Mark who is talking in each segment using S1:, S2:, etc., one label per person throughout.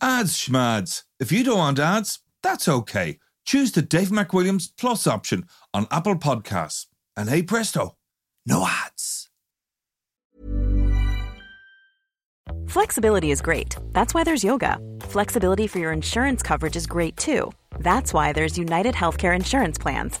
S1: Ads schmads. If you don't want ads, that's okay. Choose the Dave McWilliams Plus option on Apple Podcasts. And hey presto, no ads.
S2: Flexibility is great. That's why there's yoga. Flexibility for your insurance coverage is great too. That's why there's United Healthcare Insurance Plans.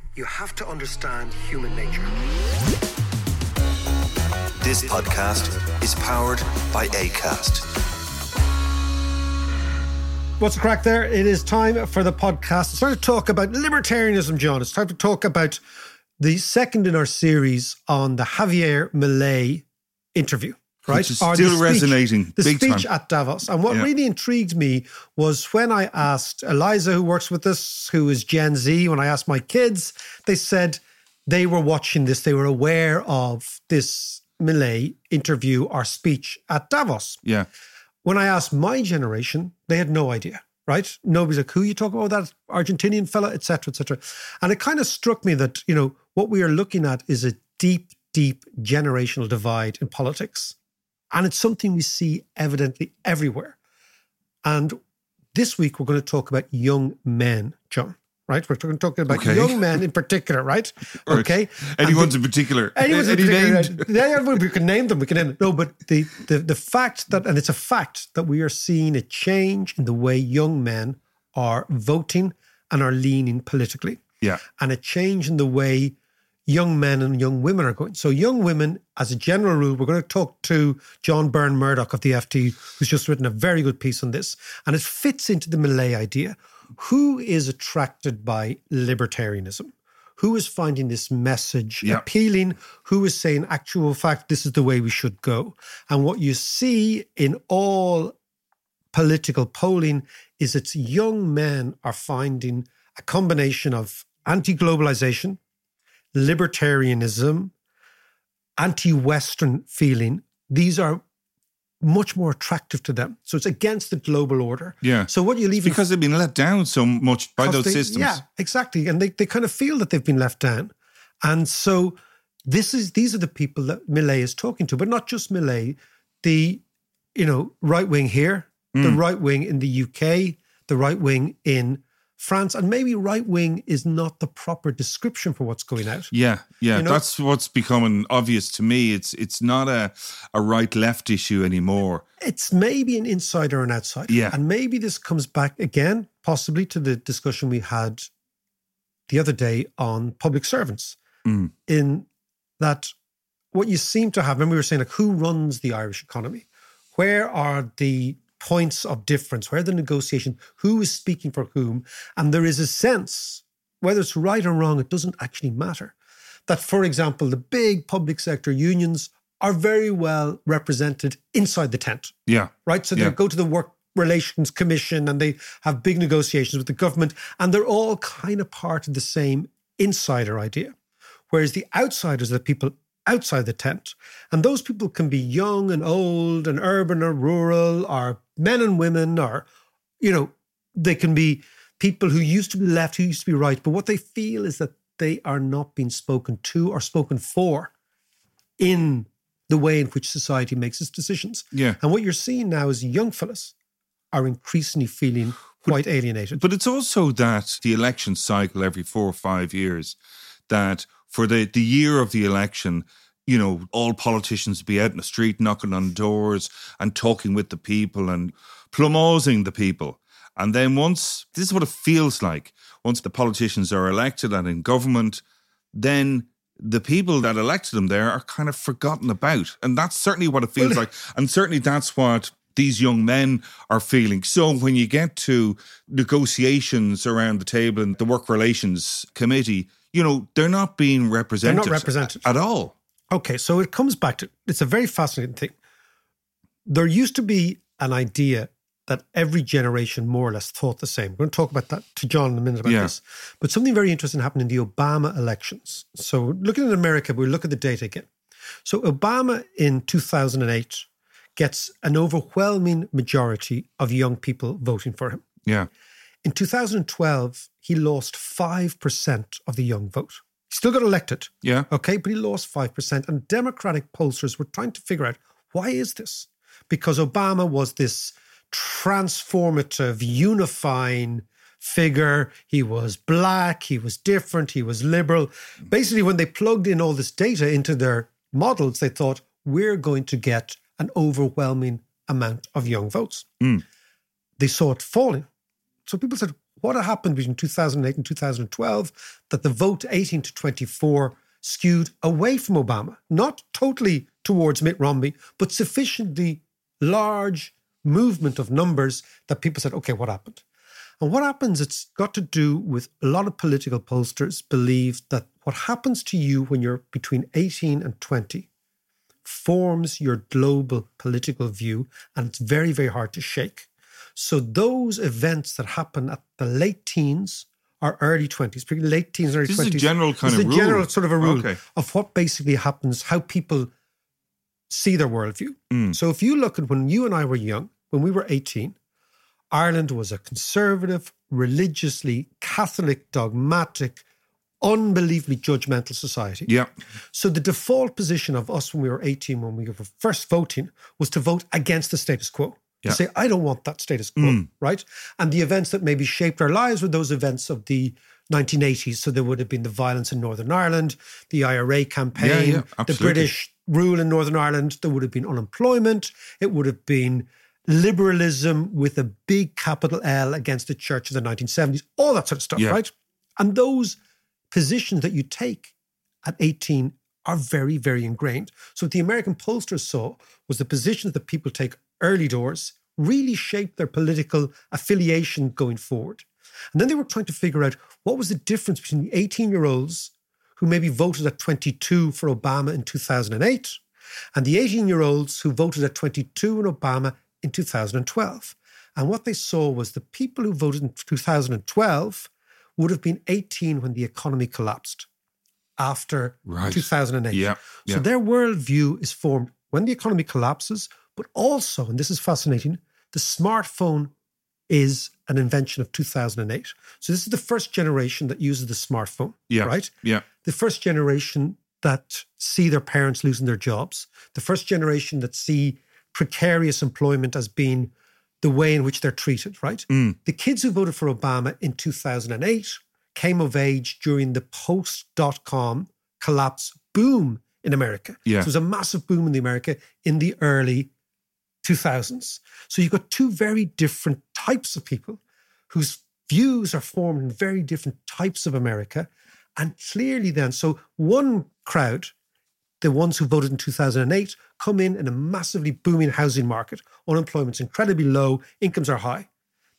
S3: you have to understand human nature.
S4: This podcast is powered by ACAST.
S5: What's the crack there? It is time for the podcast. It's time to talk about libertarianism, John. It's time to talk about the second in our series on the Javier Milei interview. Right,
S1: Which still
S5: the speech-
S1: resonating
S5: The speech
S1: time.
S5: at Davos, and what
S1: Yeah.
S5: really intrigued me was when I asked Eliza, who works with us, who is Gen Z. When I asked my kids, they said they were watching this. They were aware of this Milei interview or speech at Davos.
S1: Yeah.
S5: When I asked my generation, they had no idea, right? Nobody's like, who you talking about? That Argentinian fella, et cetera, et cetera. And it kind of struck me that, you know, what we are looking at is a deep, deep generational divide in politics. And it's something we see evidently everywhere. And this week, we're going to talk about young men, John, right? We're talking, talking about
S1: Okay.
S5: young men in particular, right?
S1: Right.
S5: Okay.
S1: Anyone's
S5: the-
S1: in particular.
S5: Anyone's in particular.
S1: named?
S5: Yeah, we can name them. We can name them. No, but the, the the fact that, and it's a fact that we are seeing a change in the way young men are voting and are leaning politically,
S1: Yeah.
S5: and a change in the way young men and young women are going. So, young women, as a general rule, we're going to talk to John Burn-Murdoch of the FT, who's just written a very good piece on this, and it fits into the Milei idea. Who is attracted by libertarianism? Who is finding this message
S1: Yeah.
S5: appealing? Who is saying, actual fact, this is the way we should go? And what you see in all political polling is that young men are finding a combination of anti globalization, libertarianism, anti Western feeling. These are much more attractive to them. So it's against the global order.
S1: Yeah.
S5: So what you leave
S1: because they've been let down so much by those
S5: they-
S1: systems.
S5: Yeah, exactly. And they, they kind of feel that they've been left down. And so this is these are the people that Milei is talking to, but not just Milei, the you know, right wing here, the
S1: Mm.
S5: right wing in the UK, the right wing in France, and maybe right wing is not the proper description for what's going out.
S1: Yeah, yeah,
S5: You know-
S1: that's what's becoming obvious to me. It's it's not a a right left issue anymore.
S5: It's maybe an insider or an outsider.
S1: Yeah.
S5: And maybe this comes back again, possibly to the discussion we had the other day on public servants.
S1: Mm.
S5: In that, what you seem to have, remember we were saying, like, who runs the Irish economy? Where are the points of difference? Where the negotiation, Who is speaking for whom? And there is a sense, whether it's right or wrong, it doesn't actually matter. That, for example, the big public sector unions are very well represented inside the tent
S1: Yeah,
S5: right? So they
S1: Yeah.
S5: go to the Work Relations Commission and they have big negotiations with the government, and they're all kind of part of the same insider idea. Whereas the outsiders are the people outside the tent. And those people can be young and old and urban or rural or men and women or, you know, they can be people who used to be left, who used to be right. But what they feel is that they are not being spoken to or spoken for in the way in which society makes its decisions.
S1: yeah.
S5: And what you're seeing now is young fellas are increasingly feeling quite alienated.
S1: But it's also that the election cycle every four or five years, that for the, the year of the election, you know, all politicians be out in the street knocking on doors and talking with the people and plumosing the people. And then once, this is what it feels like, once the politicians are elected and in government, then the people that elected them there are kind of forgotten about. And that's certainly what it feels like. And certainly that's what these young men are feeling. So when you get to negotiations around the table in the work relations committee, you know, they're not being represented.
S5: They're not represented.
S1: At all.
S5: Okay, so it comes back to it's a very fascinating thing. There used to be an idea that every generation more or less thought the same. We're going to talk about that to John in a minute about
S1: Yeah.
S5: this. But something very interesting happened in the Obama elections. So looking at America, we look at the data again. So Obama in 2008 gets an overwhelming majority of young people voting for him.
S1: Yeah.
S5: In 2012, he lost 5% of the young vote. He still got elected.
S1: Yeah.
S5: Okay, but he lost 5%. And Democratic pollsters were trying to figure out why is this? Because Obama was this transformative, unifying figure. He was black, he was different, he was liberal. Basically, when they plugged in all this data into their models, they thought, we're going to get an overwhelming amount of young votes. Hmm. They saw it falling. So people said, what happened between 2008 and 2012 that the vote 18 to 24 skewed away from Obama? Not totally towards Mitt Romney, but sufficiently large movement of numbers that people said, okay, what happened? And what happens, it's got to do with a lot of political pollsters believe that what happens to you when you're between 18 and 20 forms your global political view, and it's very, very hard to shake. So those events that happen at the late teens or early 20s, pretty late teens early
S1: This is
S5: 20s.
S1: a general kind
S5: this
S1: of
S5: is a general sort of a rule
S1: Okay.
S5: of what basically happens, how people see their worldview.
S1: Mm.
S5: So if you look at when you and I were young, when we were 18, Ireland was a conservative, religiously Catholic, dogmatic, unbelievably judgmental society.
S1: Yeah.
S5: So the default position of us when we were 18, when we were first voting, was to vote against the status quo.
S1: Yeah.
S5: To say, I don't want that status quo, mm. right? And the events that maybe shaped our lives were those events of the 1980s. So there would have been the violence in Northern Ireland, the IRA campaign,
S1: Yeah, yeah,
S5: the. British rule in Northern Ireland. There would have been unemployment. It would have been liberalism with a big capital L against the church of the 1970s, all that sort of stuff, right? And those positions that you take at 18 are very, very ingrained. So what the American pollsters saw was the positions that people take early doors really shaped their political affiliation going forward. And then they were trying to figure out what was the difference between the 18 year olds who maybe voted at 22 for Obama in 2008 and the 18 year olds who voted at 22 in Obama in 2012. And what they saw was the people who voted in 2012 would have been 18 when the economy collapsed after
S1: Right.
S5: 2008.
S1: Yeah,
S5: So
S1: yeah.
S5: their worldview is formed when the economy collapses, but also, and this is fascinating, the smartphone is an invention of 2008. So this is the first generation that uses the smartphone,
S1: Yeah.
S5: right?
S1: Yeah.
S5: the first generation that see their parents losing their jobs, the first generation that see precarious employment as being the way in which they're treated, right?
S1: Mm.
S5: The kids who voted for Obama in 2008 came of age during the post dot com collapse boom in America.
S1: Yeah.
S5: So there was a massive boom in the America in the early 2000s. So you've got two very different types of people whose views are formed in very different types of America. And clearly, then, so one crowd, the ones who voted in 2008, come in in a massively booming housing market. Unemployment's incredibly low, incomes are high.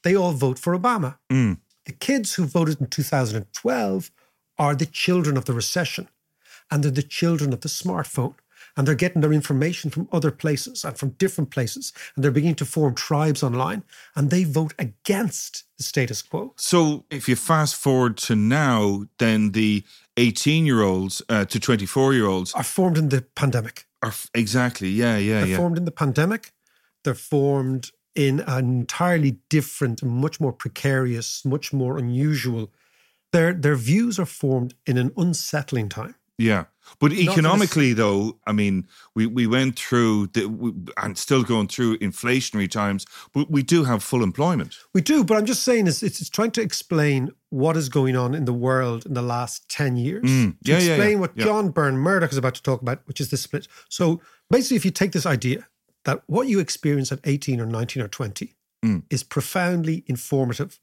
S5: They all vote for Obama. Mm. The kids who voted in 2012 are the children of the recession and they're the children of the smartphone. And they're getting their information from other places and from different places. And they're beginning to form tribes online. And they vote against the status quo.
S1: So if you fast forward to now, then the 18 year olds uh, to 24 year olds
S5: Are formed in the pandemic.
S1: are f- exactly, yeah, yeah,
S5: They're
S1: yeah.
S5: formed in the pandemic. They're formed in an entirely different, much more precarious, much more unusual. Their their views are formed in an unsettling time.
S1: Yeah. But economically, though, I mean, we, we went through the, we, and still going through inflationary times, but we do have full employment.
S5: We do, but I'm just saying is it's, it's trying to explain what is going on in the world in the last 10 years.
S1: Mm.
S5: To
S1: Yeah, yeah,
S5: explain
S1: yeah,
S5: what
S1: yeah.
S5: John Burn-Murdoch is about to talk about, which is the split. So basically, if you take this idea that what you experience at 18 or 19 or 20
S1: Mm.
S5: is profoundly informative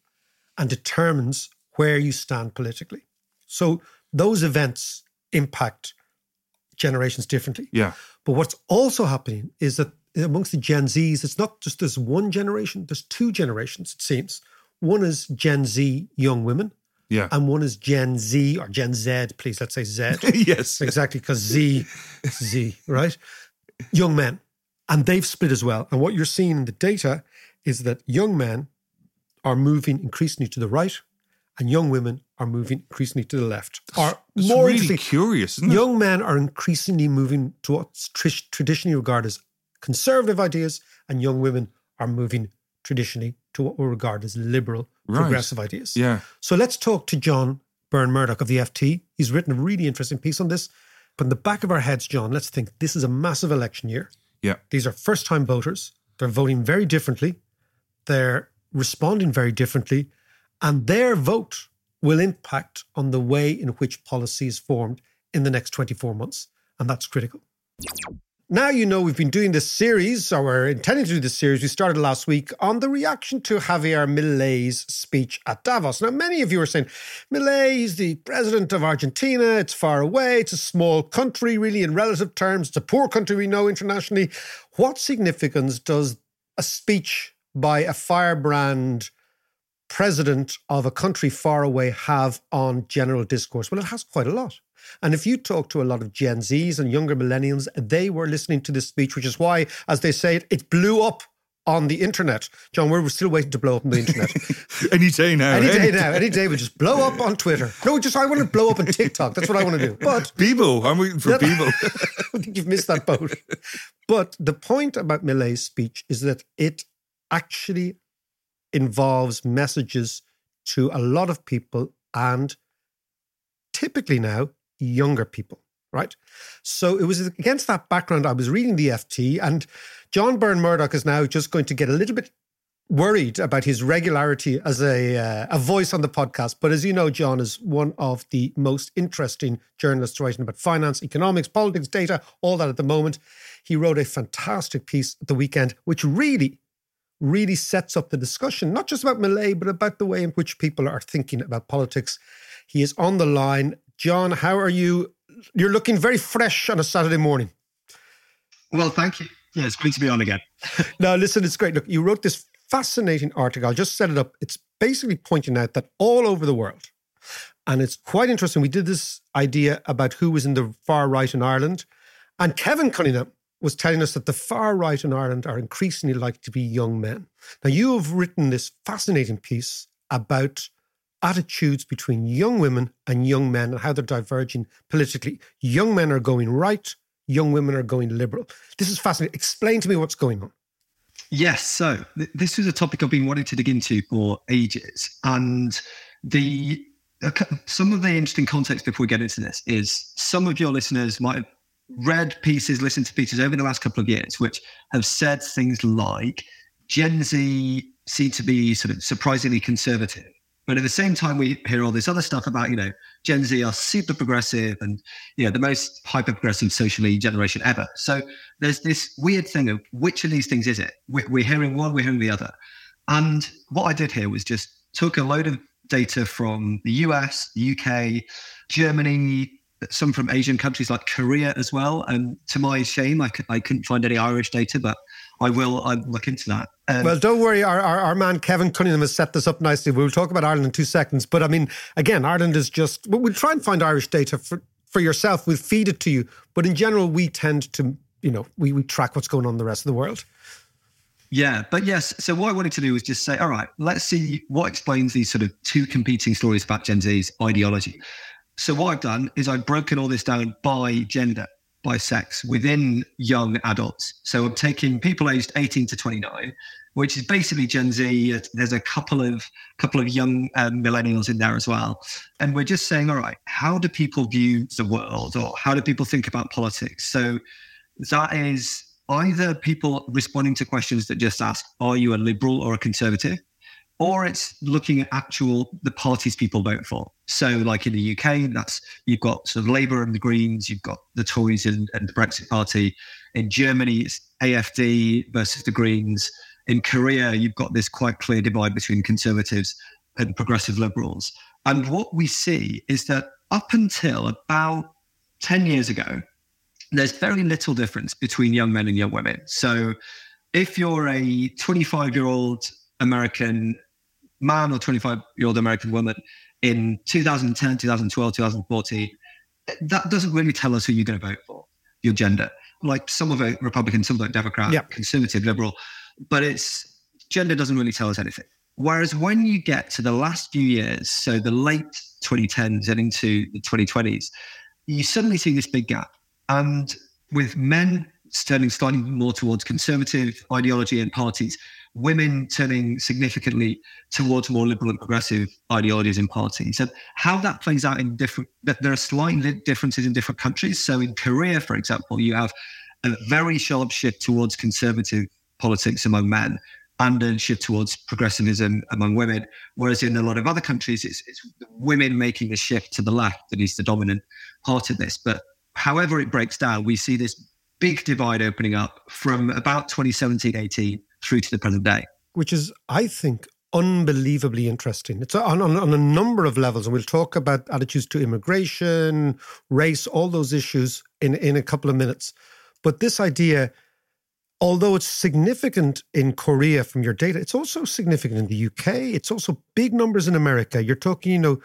S5: and determines where you stand politically. So those events impact generations differently.
S1: Yeah.
S5: But what's also happening is that amongst the Gen Zs, it's not just this one generation, there's two generations, it seems. One is Gen Z young women,
S1: Yeah.
S5: and one is Gen Z or Gen Z, please, let's say Z.
S1: yes.
S5: exactly, because Z, Z, right? Young men. And they've split as well. And what you're seeing in the data is that young men are moving increasingly to the right, and young women are moving increasingly to the left. Or
S1: It's
S5: more
S1: really curious, isn't it?
S5: young men are increasingly moving to what's tr- traditionally regarded as conservative ideas, and young women are moving traditionally to what we regard as liberal,
S1: Right.
S5: progressive ideas.
S1: Yeah.
S5: So let's talk to John Burn-Murdoch of the FT. He's written a really interesting piece on this. But in the back of our heads, John, let's think this is a massive election year.
S1: Yeah.
S5: These are first time voters. They're voting very differently. They're responding very differently. And their vote will impact on the way in which policy is formed in the next 24 months. And that's critical. Now you know we've been doing this series, or we're intending to do this series. We started last week on the reaction to Javier Milei's speech at Davos. Now, many of you are saying, Milei, he's the president of Argentina. It's far away. It's a small country, really, in relative terms. It's a poor country we know internationally. What significance does a speech by a firebrand president of a country far away have on general discourse? Well, it has quite a lot. And if you talk to a lot of Gen Zs and younger millennials, they were listening to this speech, which is why, as they say, it, it blew up on the internet. John, we're still waiting to blow up on the internet.
S1: Any day now.
S5: any day eh? now, any day, we just blow up on Twitter. No, just I want to blow up on TikTok. That's what I want to do. But
S1: Bebo. I'm waiting for
S5: That-
S1: Bebo.
S5: I think you've missed that boat. But the point about Milei's speech is that it actually involves messages to a lot of people and typically now younger people, right? So it was against that background I was reading the FT and John Burn-Murdoch is now just going to get a little bit worried about his regularity as a uh, a voice on the podcast. But as you know, John is one of the most interesting journalists writing about finance, economics, politics, data, all that at the moment. He wrote a fantastic piece at the weekend, which really, really sets up the discussion, not just about Milei, but about the way in which people are thinking about politics. He is on the line. John, how are you? You're looking very fresh on a Saturday morning.
S6: Well, thank you. Yeah, it's great to be on again.
S5: Now, listen, it's great. Look, you wrote this fascinating article. I'll just set it up. It's basically pointing out that all over the world, and it's quite interesting. We did this idea about who was in the far right in Ireland, and Kevin Cunningham was telling us that the far right in Ireland are increasingly likely to be young men. Now, you have written this fascinating piece about attitudes between young women and young men and how they're diverging politically. Young men are going right, young women are going liberal. This is fascinating. Explain to me what's going on.
S6: Yes, so th- this was a topic I've been wanting to dig into for ages, and the some of the interesting context before we get into this is some of your listeners might have read pieces, listened to pieces over the last couple of years, which have said things like Gen Z seem to be sort of surprisingly conservative. But at the same time, we hear all this other stuff about, you know, Gen Z are super progressive and, you know, the most hyper progressive socially generation ever. So there's this weird thing of which of these things is it? We're, hearing one, we're hearing the other. And what I did here was just took a load of data from the US, the UK, Germany, some from Asian countries like Korea as well. And to my shame, I, c- I couldn't find any Irish data, but I will I'll look into that. Um,
S5: Well, don't worry. Our, our, our man Kevin Cunningham has set this up nicely. We'll talk about Ireland in two seconds. But I mean, again, Ireland is just, well, we'll try and find Irish data for, for yourself. We'll feed it to you. But in general, we tend to, you know, we, we track what's going on in the rest of the world.
S6: Yeah, but yes. So what I wanted to do was just say, all right, let's see what explains these sort of two competing stories about Gen Z's ideology. So what I've done is I've broken all this down by gender, by sex within young adults. So I'm taking people aged 18 to 29, which is basically Gen Z. There's a couple of couple of young um, millennials in there as well, and we're just saying, all right, how do people view the world, or how do people think about politics? So that is either people responding to questions that just ask, are you a liberal or a conservative? Or it's looking at actual the parties people vote for. So, like in the UK, that's you've got sort of Labour and the Greens, you've got the Tories and, and the Brexit Party. In Germany, it's AFD versus the Greens. In Korea, you've got this quite clear divide between conservatives and progressive liberals. And what we see is that up until about 10 years ago, there's very little difference between young men and young women. So if you're a 25 year old American man or 25 year old American woman in 2010, 2012, 2014, that doesn't really tell us who you're going to vote for, your gender. Like some of it Republican, some of it Democrat, yep. conservative, liberal, but it's gender doesn't really tell us anything. Whereas when you get to the last few years, so the late 2010s and into the 2020s, you suddenly see this big gap. And with men turning slightly more towards conservative ideology and parties, women turning significantly towards more liberal and progressive ideologies and parties. And how that plays out in different, there are slight differences in different countries. So in Korea, for example, you have a very sharp shift towards conservative politics among men and a shift towards progressivism among women. Whereas in a lot of other countries, it's, it's women making the shift to the left that is the dominant part of this. But however it breaks down, we see this big divide opening up from about 2017 18 through to the present day.
S5: Which is, I think, unbelievably interesting. It's on, on, on, a number of levels, and we'll talk about attitudes to immigration, race, all those issues in, in a couple of minutes. But this idea, although it's significant in Korea from your data, it's also significant in the UK. It's also big numbers in America. You're talking, you know,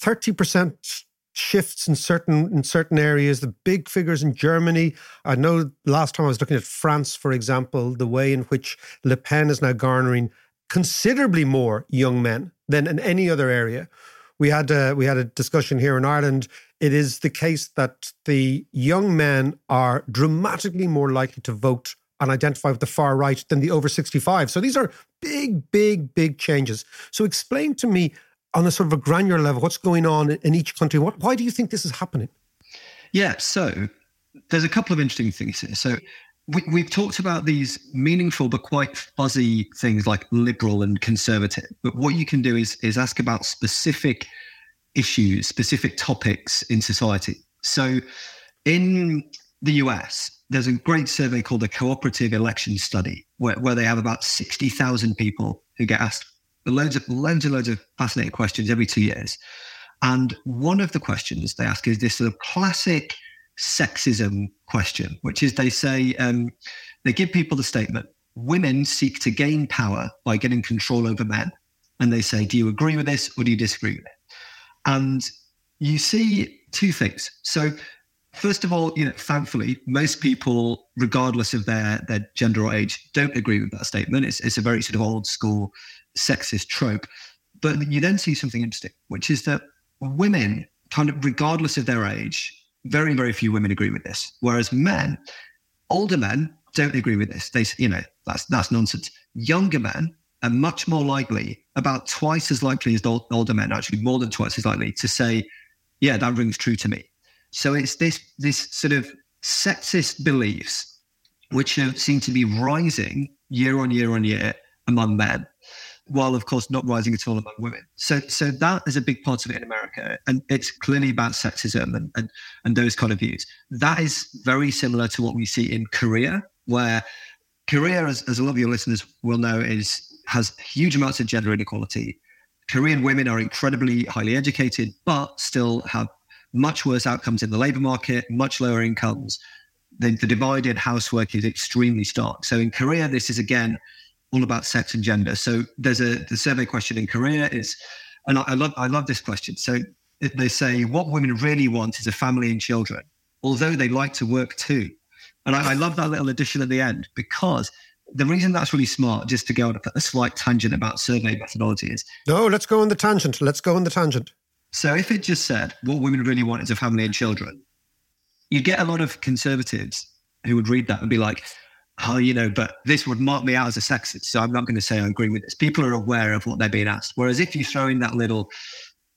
S5: 30% shifts in certain in certain areas. The big figures in germany i know last time i was looking at france for example the way in which le pen is now garnering considerably more young men than in any other area. We had a, we had a discussion here in ireland. It is the case that the young men are dramatically more likely to vote and identify with the far right than the over 65 so these are big big big changes. So explain to me on a sort of a granular level, what's going on in each country? What, why do you think this is happening?
S6: Yeah, so there's a couple of interesting things here. So we, have talked about these meaningful but quite fuzzy things like liberal and conservative. But what you can do is is ask about specific issues, specific topics in society. So in the US, there's a great survey called the Cooperative Election Study, where, where they have about 60,000 people who get asked loads of loads and loads of fascinating questions every two years. And one of the questions they ask is this sort of classic sexism question, which is they say um, they give people the statement: women seek to gain power by getting control over men, and they say, do you agree with this or do you disagree with it? And you see two things. So First of all, you know, thankfully, most people, regardless of their their gender or age, don't agree with that statement. It's it's a very sort of old school sexist trope. But you then see something interesting, which is that women, kind of regardless of their age, very, very few women agree with this. Whereas men, older men, don't agree with this. They, you know, that's that's nonsense. Younger men are much more likely, about twice as likely as older men, actually more than twice as likely, to say, "Yeah, that rings true to me." So it's this this sort of sexist beliefs which have, seem to be rising year on year on year among men while of course not rising at all among women. So so that is a big part of it in America. And it's clearly about sexism and, and, and those kind of views. That is very similar to what we see in Korea, where Korea, as, as a lot of your listeners will know, is has huge amounts of gender inequality. Korean women are incredibly highly educated, but still have much worse outcomes in the labor market, much lower incomes. The, the divide in housework is extremely stark. So in Korea, this is again all about sex and gender. So there's a the survey question in Korea is, and I, I love I love this question. So they say what women really want is a family and children, although they like to work too. And I, I love that little addition at the end because the reason that's really smart, just to go on a slight tangent about survey methodology, is
S5: no. Let's go on the tangent. Let's go on the tangent.
S6: So if it just said what women really want is a family and children, you'd get a lot of conservatives who would read that and be like, oh, you know, but this would mark me out as a sexist. So I'm not going to say I agree with this. People are aware of what they're being asked. Whereas if you throw in that little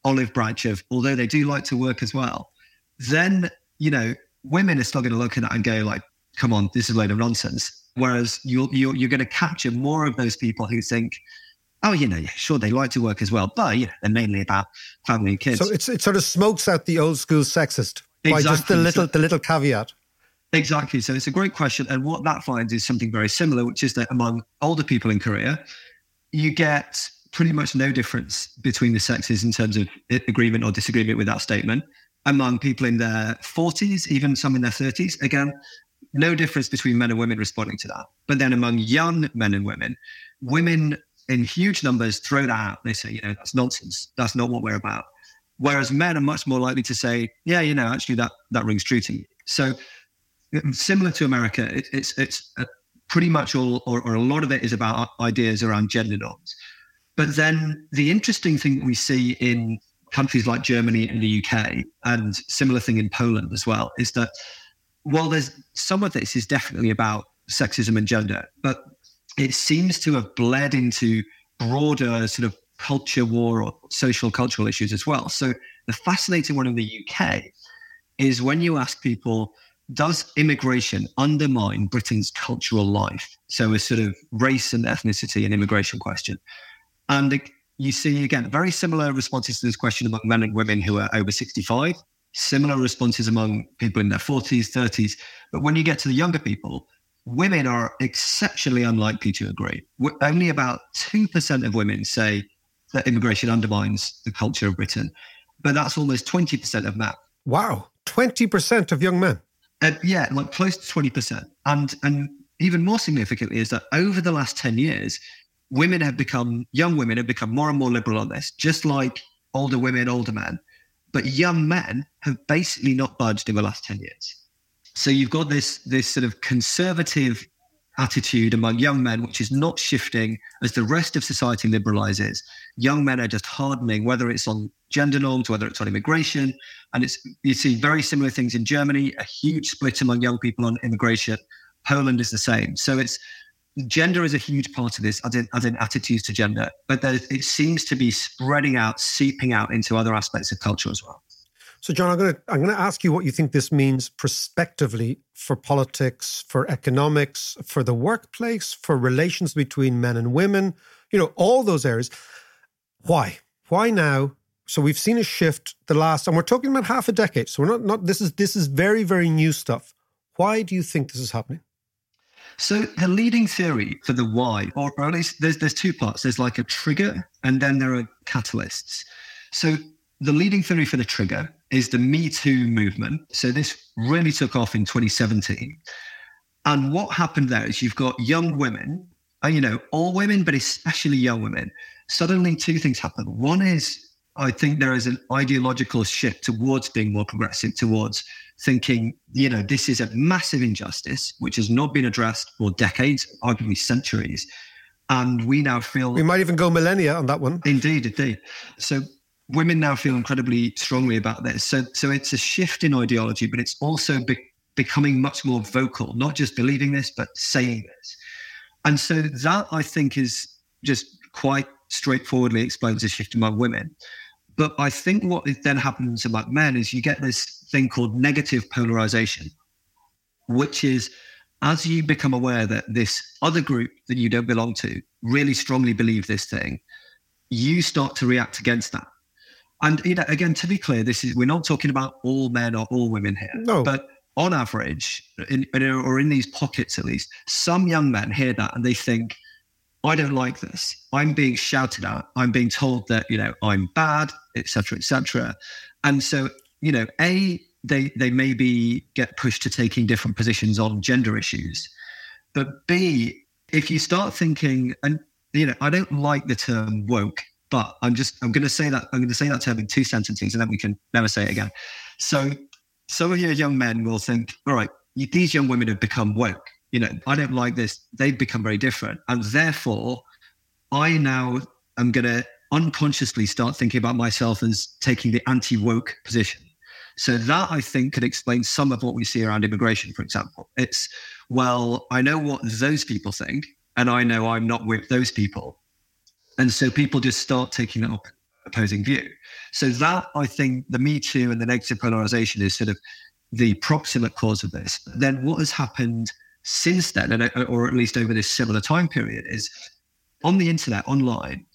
S6: olive branch of, although they do like to work as well, then, you know, women are still going to look at that and go like, come on, this is a load of nonsense. Whereas you're, you're, you're going to capture more of those people who think, oh, you know, yeah, sure, they like to work as well, but, you know, they're mainly about family and kids.
S5: So it's, it sort of smokes out the old school sexist exactly. by just the little, so, the little caveat.
S6: Exactly. So it's a great question. And what that finds is something very similar, which is that among older people in Korea, you get pretty much no difference between the sexes in terms of agreement or disagreement with that statement. Among people in their 40s, even some in their 30s, again, no difference between men and women responding to that. But then among young men and women, women in huge numbers throw that out. They say, you know, that's nonsense. That's not what we're about. Whereas men are much more likely to say, yeah, you know, actually that that rings true to me. So similar to America, it, it's it's a, pretty much all or, or a lot of it is about ideas around gender norms. But then the interesting thing that we see in countries like Germany and the UK, and similar thing in Poland as well, is that while there's some of this is definitely about sexism and gender, but it seems to have bled into broader sort of culture war or social cultural issues as well. So the fascinating one in the UK is when you ask people, does immigration undermine Britain's cultural life? So a sort of race and ethnicity and immigration question. And you see, again, very similar responses to this question among men and women who are over 65, similar responses among people in their 40s, 30s. But when you get to the younger people, women are exceptionally unlikely to agree. Only about 2% of women say that immigration undermines the culture of Britain, but that's almost 20% of men.
S5: Wow, 20% of young men.
S6: Uh, yeah, like close to 20%. And, and even more significantly is that over the last 10 years, women have become, young women have become more and more liberal on this, just like older women, older men. But young men have basically not budged in the last 10 years. So you've got this, this sort of conservative attitude among young men, which is not shifting as the rest of society liberalizes. Young men are just hardening, whether it's on gender norms, whether it's on immigration. And it's you see very similar things in Germany, a huge split among young people on immigration. Poland is the same. So it's gender is a huge part of this, as in, as in attitudes to gender, but it seems to be spreading out, seeping out into other aspects of culture as well.
S5: So, John, I'm going to I'm going to ask you what you think this means prospectively for politics, for economics, for the workplace, for relations between men and women. You know, all those areas. Why? Why now? So we've seen a shift the last, and we're talking about half a decade. So we're not not this is this is very very new stuff. Why do you think this is happening?
S6: So the leading theory for the why, or, at least there's there's two parts. There's like a trigger, and then there are catalysts. So the leading theory for the trigger is the Me Too movement. So this really took off in 2017. And what happened there is you've got young women, uh, you know, all women, but especially young women. Suddenly, two things happen. One is I think there is an ideological shift towards being more progressive, towards thinking, you know, this is a massive injustice which has not been addressed for decades, arguably centuries. And we now feel.
S5: We might even go millennia on that one.
S6: Indeed, indeed. So women now feel incredibly strongly about this. So, so it's a shift in ideology, but it's also be- becoming much more vocal, not just believing this, but saying this. And so that I think is just quite straightforwardly explains the shift among women. But I think what then happens among men is you get this thing called negative polarization, which is as you become aware that this other group that you don't belong to really strongly believe this thing, you start to react against that. And you know, again, to be clear, this is we're not talking about all men or all women here.
S5: No.
S6: But on average, in, or in these pockets at least, some young men hear that and they think, I don't like this. I'm being shouted at. I'm being told that, you know, I'm bad, etc., etc. And so, you know, A, they they maybe get pushed to taking different positions on gender issues. But B, if you start thinking, and you know, I don't like the term woke but I'm just I'm going to say that I'm going to say that term in two sentences, and then we can never say it again. So some of your young men will think, all right, these young women have become woke. You know, I don't like this. They've become very different, and therefore, I now am going to unconsciously start thinking about myself as taking the anti-woke position. So that I think could explain some of what we see around immigration, for example. It's well, I know what those people think, and I know I'm not with those people. And so people just start taking that opposing view. So that I think the Me Too and the negative polarization is sort of the proximate cause of this. Then what has happened since then, and, uh, or at least over this similar time period, is on the internet, online,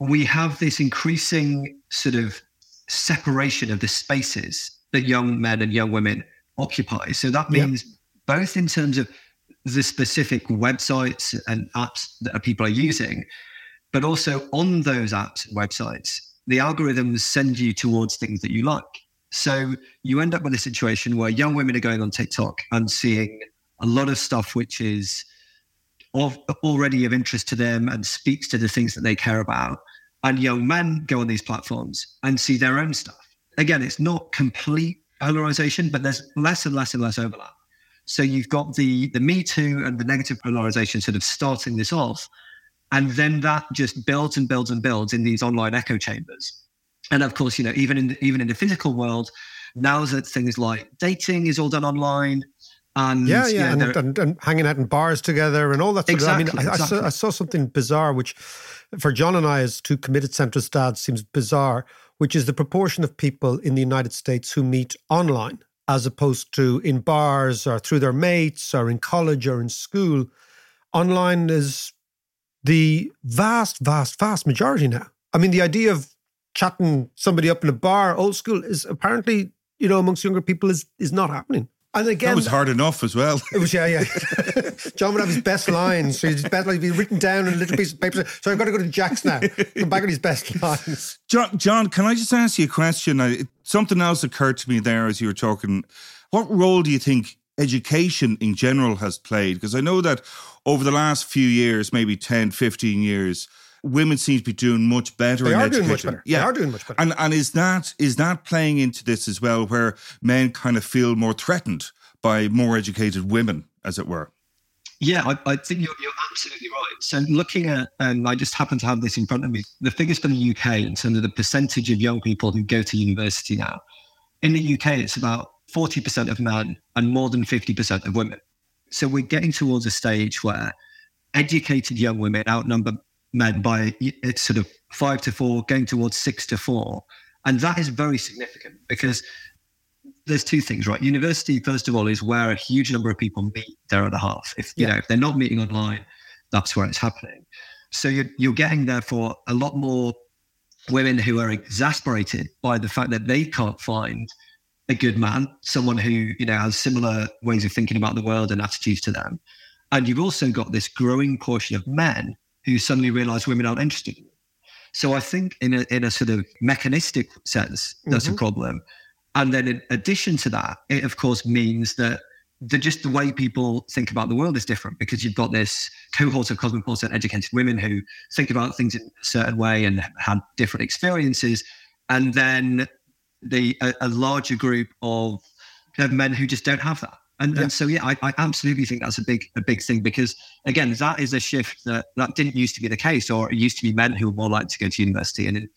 S6: we have this increasing sort of separation of the spaces that young men and young women occupy. So that means both in terms of the specific websites and apps that people are using, but also on those apps and websites, the algorithms send you towards things that you like. So you end up with a situation where young women are going on TikTok and seeing a lot of stuff which is of, already of interest to them and speaks to the things that they care about. And young men go on these platforms and see their own stuff. Again, it's not complete polarization, but there's less and less and less overlap. So you've got the the Me Too and the negative polarization sort of starting this off. And then that just builds and builds and builds in these online echo chambers. And of course, you know, even in even in the physical world, now that things like dating is all done online, and
S5: yeah, yeah, and, and, and, hanging out in bars together and all that. Sort
S6: exactly,
S5: of, I mean,
S6: exactly.
S5: I, saw, I saw something bizarre, which for John and I, as two committed centrist dads, seems bizarre, which is the proportion of people in the United States who meet online as opposed to in bars or through their mates or in college or in school. Online is the vast, vast, vast majority now. I mean, the idea of chatting somebody up in a bar, old school, is apparently, you know, amongst younger people is is not happening. And again,
S1: that was hard enough as well.
S5: It was, yeah, yeah. John would have his best lines. So his best lines be written down in a little piece of paper. So I've got to go to Jack's now. Come back with his best lines.
S1: John, John, can I just ask you a question? Something else occurred to me there as you were talking. What role do you think education in general has played? Because I know that over the last few years, maybe 10, 15 years, women seem to be doing much better.
S5: They
S1: in
S5: are
S1: education.
S5: doing much better.
S1: Yeah,
S5: they are doing much better.
S1: And and is that is that playing into this as well, where men kind of feel more threatened by more educated women, as it were?
S6: Yeah, I, I think you're, you're, absolutely right. So looking at, and I just happen to have this in front of me, the figures from the UK in terms of the percentage of young people who go to university now. In the UK, it's about 40% of men and more than 50% of women. So we're getting towards a stage where educated young women outnumber men by it's sort of five to four, going towards six to four. And that is very significant because there's two things, right? University, first of all, is where a huge number of people meet their other half. If you yeah. know, if they're not meeting online, that's where it's happening. So you're you're getting therefore a lot more women who are exasperated by the fact that they can't find a good man, someone who, you know, has similar ways of thinking about the world and attitudes to them. And you've also got this growing portion of men who suddenly realize women aren't interested. So I think in a in a sort of mechanistic sense, that's mm-hmm. a problem. And then in addition to that, it of course means that the just the way people think about the world is different because you've got this cohort of cosmopolitan educated women who think about things in a certain way and had different experiences. And then the a, a larger group of, of men who just don't have that. And, yeah. and so, yeah, I, I, absolutely think that's a big, a big thing because again, that is a shift that that didn't used to be the case, or it used to be men who were more likely to go to university. And in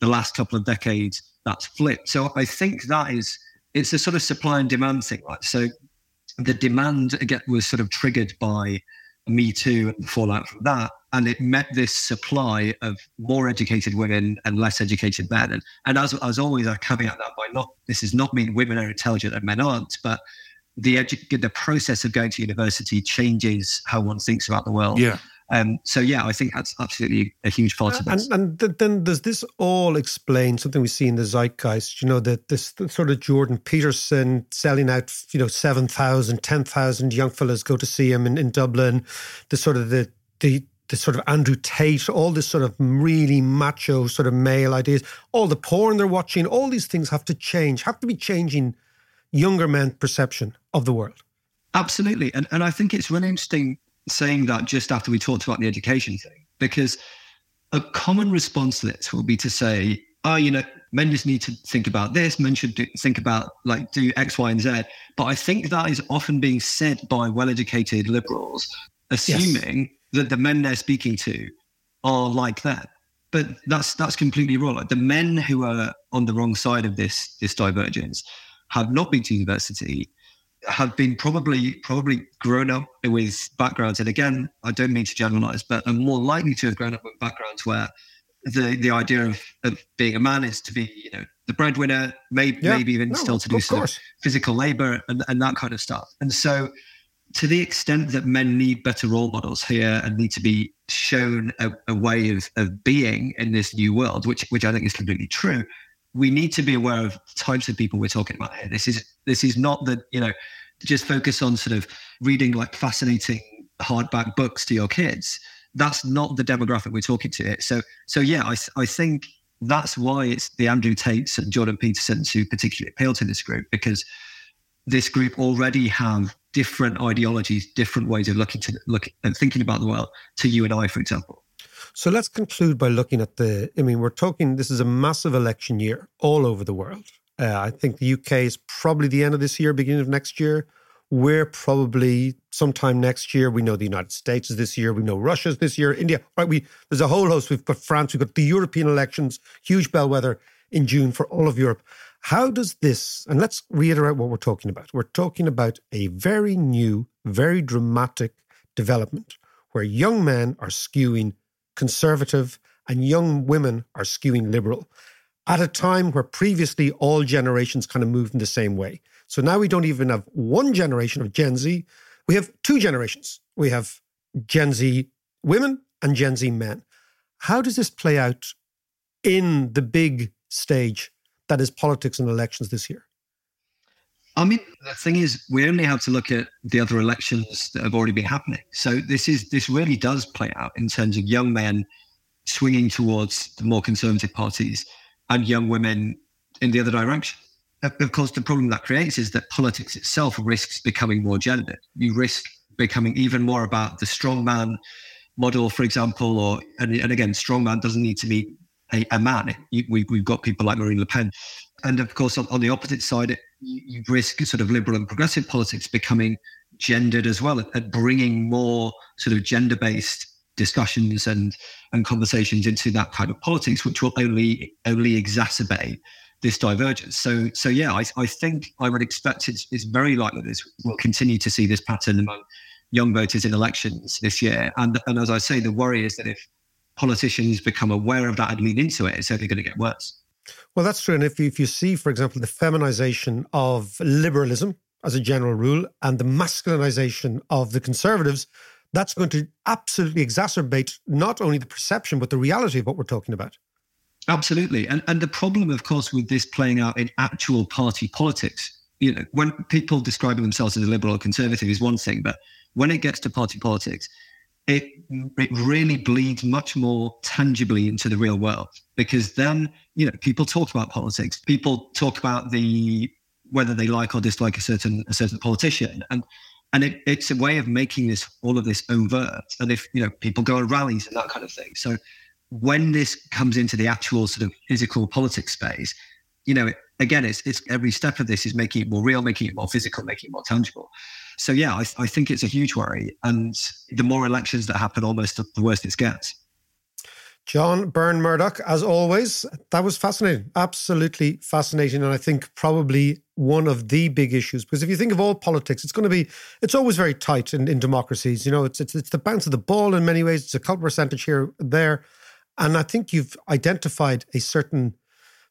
S6: the last couple of decades, that's flipped. So I think that is, it's a sort of supply and demand thing, right? So the demand again was sort of triggered by Me Too and the fallout from that. And it met this supply of more educated women and less educated men. And, and as, as always, I caveat that by not, this is not mean women are intelligent and men aren't, but the edu- the process of going to university changes how one thinks about the world.
S1: Yeah.
S6: Um, so yeah, I think that's absolutely a huge part of
S5: it. And, and then does this all explain something we see in the zeitgeist? You know, that this sort of Jordan Peterson selling out, you know, 7,000, 10,000 young fellas go to see him in, in Dublin. The sort of the the the sort of Andrew Tate, all this sort of really macho sort of male ideas, all the porn they're watching, all these things have to change, have to be changing younger men's perception of the world.
S6: Absolutely. And, and I think it's really interesting saying that just after we talked about the education thing, because a common response to this will be to say, oh, you know, men just need to think about this, men should do, think about like do X, Y, and Z. But I think that is often being said by well educated liberals, assuming yes. that the men they're speaking to are like that. But that's that's completely wrong. Like the men who are on the wrong side of this this divergence have not been to university have been probably probably grown up with backgrounds, and again, I don't mean to generalize, but are more likely to have grown up with backgrounds where the the idea of, of being a man is to be, you know, the breadwinner, maybe yeah. maybe even no, still to do some physical labor and, and that kind of stuff. And so to the extent that men need better role models here and need to be shown a, a way of, of being in this new world, which which I think is completely true, we need to be aware of types of people we're talking about here. This is this is not the you know just focus on sort of reading like fascinating hardback books to your kids. That's not the demographic we're talking to. So, so yeah, I, I think that's why it's the Andrew Tates and Jordan Petersons who particularly appeal to this group because this group already have different ideologies, different ways of looking to look and thinking about the world to you and I, for example.
S5: So let's conclude by looking at the. I mean, we're talking. This is a massive election year all over the world. Uh, I think the UK is probably the end of this year, beginning of next year. We're probably sometime next year. We know the United States is this year. We know Russia's this year. India. Right. We there's a whole host. We've got France. We've got the European elections. Huge bellwether in June for all of Europe. How does this? And let's reiterate what we're talking about. We're talking about a very new, very dramatic development where young men are skewing conservative and young women are skewing liberal at a time where previously all generations kind of moved in the same way. So now we don't even have one generation of Gen Z. We have two generations. We have Gen Z women and Gen Z men. How does this play out in the big stage that is politics and elections this year?
S6: I mean, the thing is, we only have to look at the other elections that have already been happening. So this is this really does play out in terms of young men swinging towards the more conservative parties and young women in the other direction. Of course, the problem that creates is that politics itself risks becoming more gendered. You risk becoming even more about the strongman model, for example, or and, and again, strongman doesn't need to be a, a man. We, we've got people like Marine Le Pen, and of course, on, on the opposite side, you risk sort of liberal and progressive politics becoming gendered as well and bringing more sort of gender based discussions and and conversations into that kind of politics, which will only only exacerbate this divergence. So so yeah, I, I think I would expect it's, it's very likely this we'll continue to see this pattern among young voters in elections this year. And and as I say, the worry is that if politicians become aware of that and lean into it, it's only going to get worse.
S5: Well, that's true. And if you, if you see, for example, the feminization of liberalism as a general rule and the masculinization of the conservatives, that's going to absolutely exacerbate not only the perception, but the reality of what we're talking about.
S6: Absolutely. And, and the problem, of course, with this playing out in actual party politics, you know, when people describing themselves as a liberal or conservative is one thing, but when it gets to party politics, it it really bleeds much more tangibly into the real world because then you know people talk about politics. People talk about the whether they like or dislike a certain a certain politician. And and it, it's a way of making this all of this overt. And if you know people go on rallies and that kind of thing. So when this comes into the actual sort of physical politics space you know again it's it's every step of this is making it more real making it more physical making it more tangible so yeah, I, I think it's a huge worry. And the more elections that happen, almost the worse it gets.
S5: John Burn-Murdoch, as always, that was fascinating. Absolutely fascinating. And I think probably one of the big issues, because if you think of all politics, it's going to be, it's always very tight in, in democracies. You know, it's, it's, it's the bounce of the ball in many ways. It's a couple percentage here, there. And I think you've identified a certain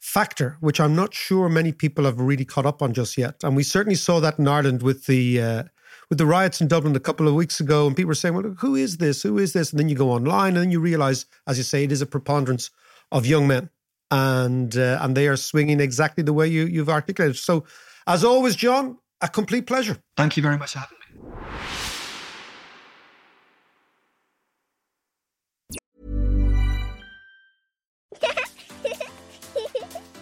S5: factor, which I'm not sure many people have really caught up on just yet. And we certainly saw that in Ireland with the, uh, with the riots in Dublin a couple of weeks ago, and people were saying, "Well, who is this? Who is this?" And then you go online, and then you realize, as you say, it is a preponderance of young men, and uh, and they are swinging exactly the way you you've articulated. So, as always, John, a complete pleasure.
S6: Thank you very much for having me.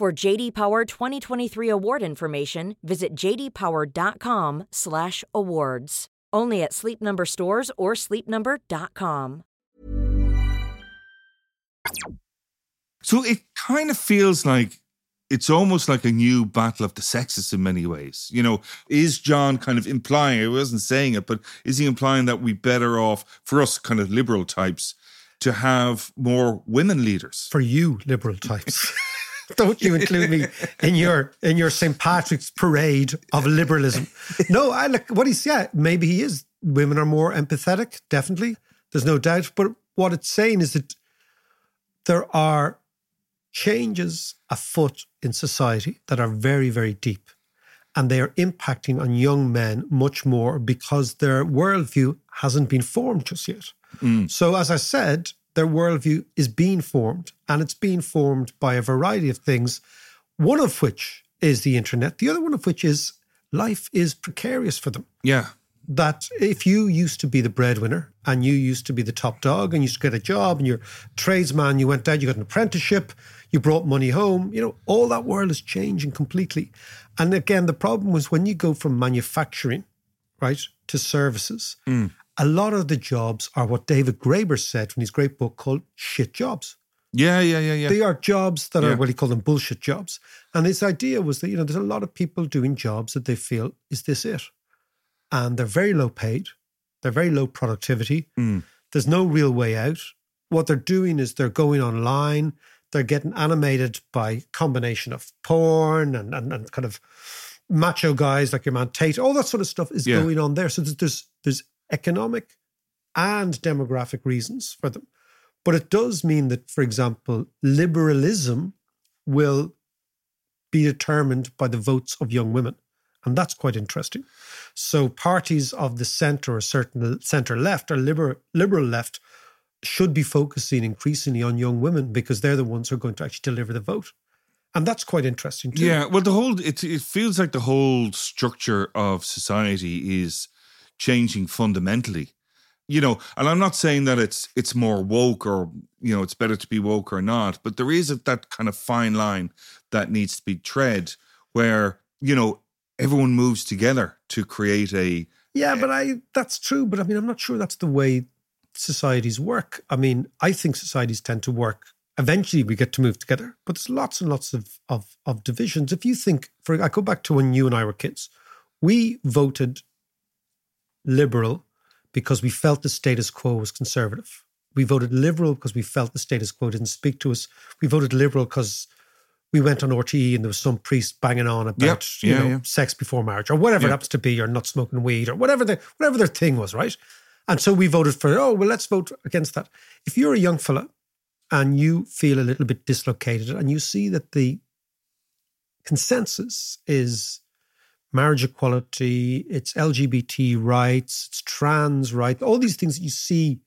S7: For JD Power 2023 award information, visit jdpower.com/awards. Only at Sleep Number stores or sleepnumber.com.
S1: So it kind of feels like it's almost like a new battle of the sexes in many ways. You know, is John kind of implying, I wasn't saying it, but is he implying that we better off, for us kind of liberal types, to have more women leaders?
S5: For you, liberal types. Don't you include me in your in your St. Patrick's parade of liberalism? No, I look what he's yeah, maybe he is. Women are more empathetic, definitely. There's no doubt. But what it's saying is that there are changes afoot in society that are very, very deep. And they are impacting on young men much more because their worldview hasn't been formed just yet. Mm. So, as I said, their worldview is being formed, and it's being formed by a variety of things, one of which is the internet, the other one of which is life is precarious for them.
S1: Yeah.
S5: That if you used to be the breadwinner and you used to be the top dog and you used to get a job and you're a tradesman, you went out, you got an apprenticeship, you brought money home, you know, all that world is changing completely. And again, the problem was when you go from manufacturing, right, to services, mm. A lot of the jobs are what David Graeber said in his great book called shit jobs.
S1: Yeah, yeah, yeah, yeah.
S5: They are jobs that
S1: Yeah.
S5: are what he called them bullshit jobs. And his idea was that, you know, there's a lot of people doing jobs that they feel, is this it? And they're very low paid, they're very low productivity.
S1: Mm.
S5: There's no real way out. What they're doing is they're going online, they're getting animated by combination of porn and, and, and kind of macho guys like your man Tate. All that sort of stuff is
S1: Yeah.
S5: going on there. So there's, there's there's economic and demographic reasons for them. But it does mean that, for example, liberalism will be determined by the votes of young women. And that's quite interesting. So parties of the centre or certain centre left or liberal liberal left should be focusing increasingly on young women because they're the ones who are going to actually deliver the vote. And that's quite interesting too.
S1: Yeah, well, the whole it it feels like the whole structure of society is changing fundamentally. You know, and I'm not saying that it's it's more woke or you know it's better to be woke or not, but there is a, that kind of fine line that needs to be tread where you know everyone moves together to create a
S5: Yeah, but I that's true. But I mean, I'm not sure that's the way societies work. I mean, I think societies tend to work. Eventually, we get to move together, but there's lots and lots of of, of divisions. If you think, for I go back to when you and I were kids, we voted liberal because we felt the status quo was conservative. We voted liberal because we felt the status quo didn't speak to us. We voted liberal because we went on RTE and there was some priest banging on about
S1: Yep.
S5: you know
S1: yeah.
S5: sex before marriage or whatever it
S1: Yeah.
S5: happens to be, or not smoking weed or whatever the whatever their thing was, right? And so we voted for oh well, let's vote against that. If you're a young fella and you feel a little bit dislocated and you see that the consensus is marriage equality, it's LGBT rights, it's trans rights, all these things that you see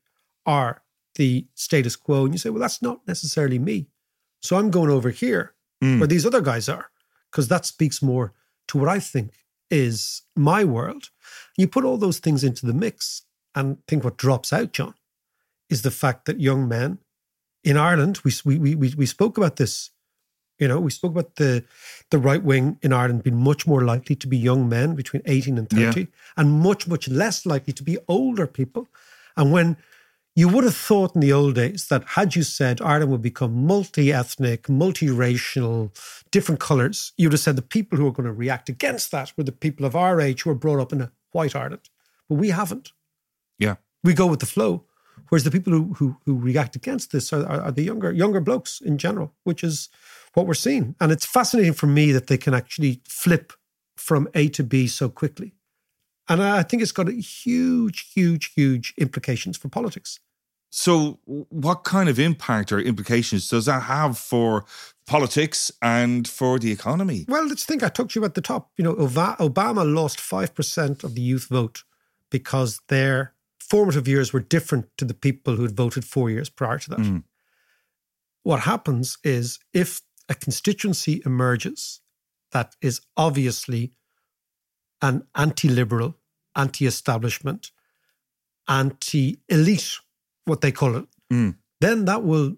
S5: are the status quo. And you say, well, that's not necessarily me. So I'm going over here mm. where these other guys are, because that speaks more to what I think is my world. You put all those things into the mix and think what drops out, John, is the fact that young men in Ireland, we, we, we, we spoke about this you know, we spoke about the the right wing in Ireland being much more likely to be young men between 18 and 30
S1: Yeah.
S5: and much, much less likely to be older people. And when you would have thought in the old days that had you said Ireland would become multi-ethnic, multiracial, different colours, you'd have said the people who are going to react against that were the people of our age who were brought up in a white Ireland. But we haven't
S1: yeah.
S5: we go with the flow. Whereas the people who who, who react against this are, are, are the younger younger blokes in general, which is what we're seeing. And it's fascinating for me that they can actually flip from A to B so quickly. And I think it's got huge, huge, huge implications for politics.
S1: So, what kind of impact or implications does that have for politics and for the economy?
S5: Well, let's think. I talked to you at the top. You know, Obama lost 5% of the youth vote because their formative years were different to the people who had voted four years prior to that. Mm. What happens is if a constituency emerges that is obviously an anti liberal, anti establishment, anti elite, what they call it, mm. then that will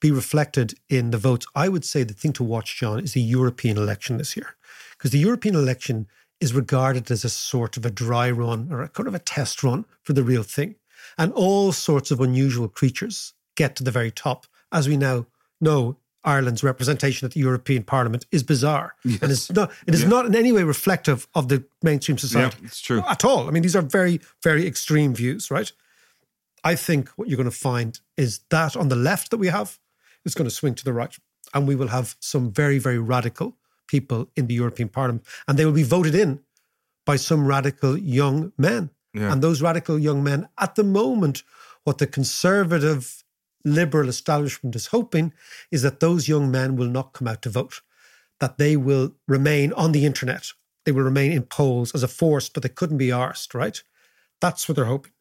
S5: be reflected in the votes. I would say the thing to watch, John, is the European election this year. Because the European election is regarded as a sort of a dry run or a kind of a test run for the real thing. And all sorts of unusual creatures get to the very top. As we now know, Ireland's representation at the European Parliament is bizarre. Yes. And it's not, it is yeah. not in any way reflective of the mainstream society.
S1: Yeah, it's true.
S5: At all. I mean, these are very, very extreme views, right? I think what you're going to find is that on the left that we have is going to swing to the right. And we will have some very, very radical people in the European Parliament. And they will be voted in by some radical young men. Yeah. And those radical young men, at the moment, what the conservative liberal establishment is hoping is that those young men will not come out to vote, that they will remain on the internet. They will remain in polls as a force, but they couldn't be arsed, right? That's what they're hoping.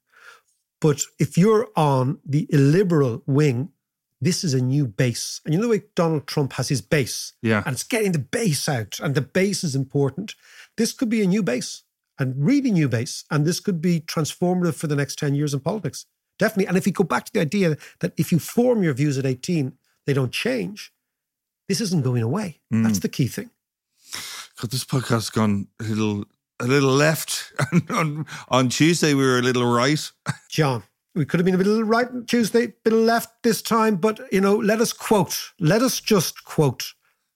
S5: But if you're on the illiberal wing, this is a new base. And you know the way Donald Trump has his base?
S1: Yeah.
S5: And it's getting the base out, and the base is important. This could be a new base, and really new base. And this could be transformative for the next 10 years in politics. Definitely. And if you go back to the idea that if you form your views at 18, they don't change, this isn't going away. Mm. That's the key thing.
S1: God, this podcast has gone a little a little left. on, on Tuesday, we were a little right.
S5: John, we could have been a little right on Tuesday, a bit left this time. But, you know, let us quote, let us just quote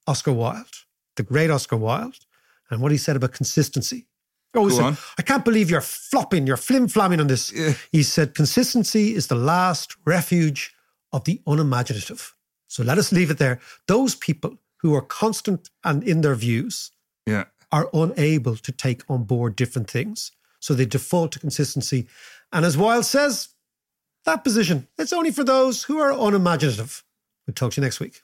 S5: Oscar Wilde, the great Oscar Wilde, and what he said about consistency. Oh, said, I can't believe you're flopping, you're flim flamming on this. Yeah. He said, consistency is the last refuge of the unimaginative. So let us leave it there. Those people who are constant and in their views
S1: yeah
S5: are unable to take on board different things. So they default to consistency. And as Wilde says, that position, it's only for those who are unimaginative. We'll talk to you next week.